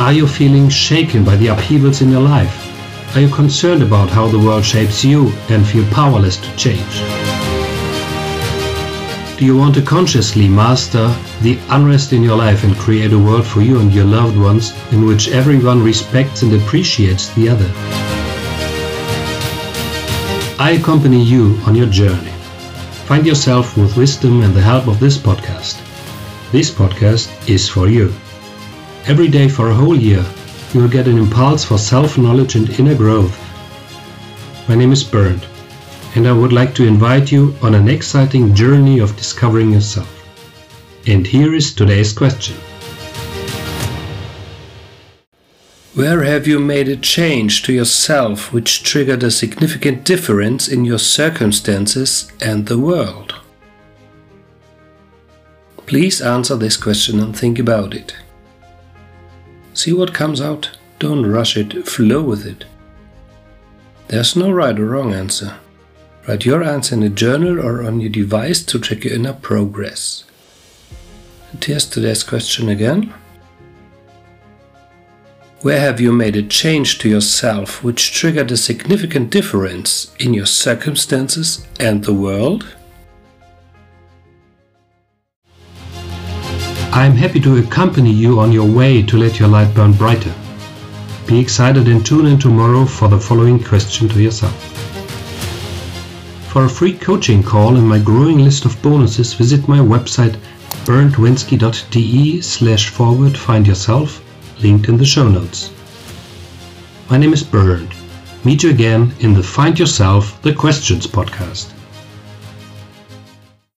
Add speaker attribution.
Speaker 1: Are you feeling shaken by the upheavals in your life? Are you concerned about how the world shapes you and feel powerless to change? Do you want to consciously master the unrest in your life and create a world for you and your loved ones in which everyone respects and appreciates the other? I accompany you on your journey. Find yourself with wisdom and the help of this podcast. This podcast is for you. Every day for a whole year, you will get an impulse for self-knowledge and inner growth. My name is Bernd, and I would like to invite you on an exciting journey of discovering yourself. And here is today's question. Where have you made a change to yourself which triggered a significant difference in your circumstances and the world? Please answer this question and think about it. See what comes out. Don't rush it, flow with it. There's no right or wrong answer. Write your answer in a journal or on your device to track your inner progress. And here's today's question again. Where have you made a change to yourself which triggered a significant difference in your circumstances and the world? I am happy to accompany you on your way to let your light burn brighter. Be excited and tune in tomorrow for the following question to yourself. For a free coaching call and my growing list of bonuses, visit my website berndwenske.de slash forward find yourself, linked in the show notes. My name is Bernd. Meet you again in the Find Yourself the Questions podcast.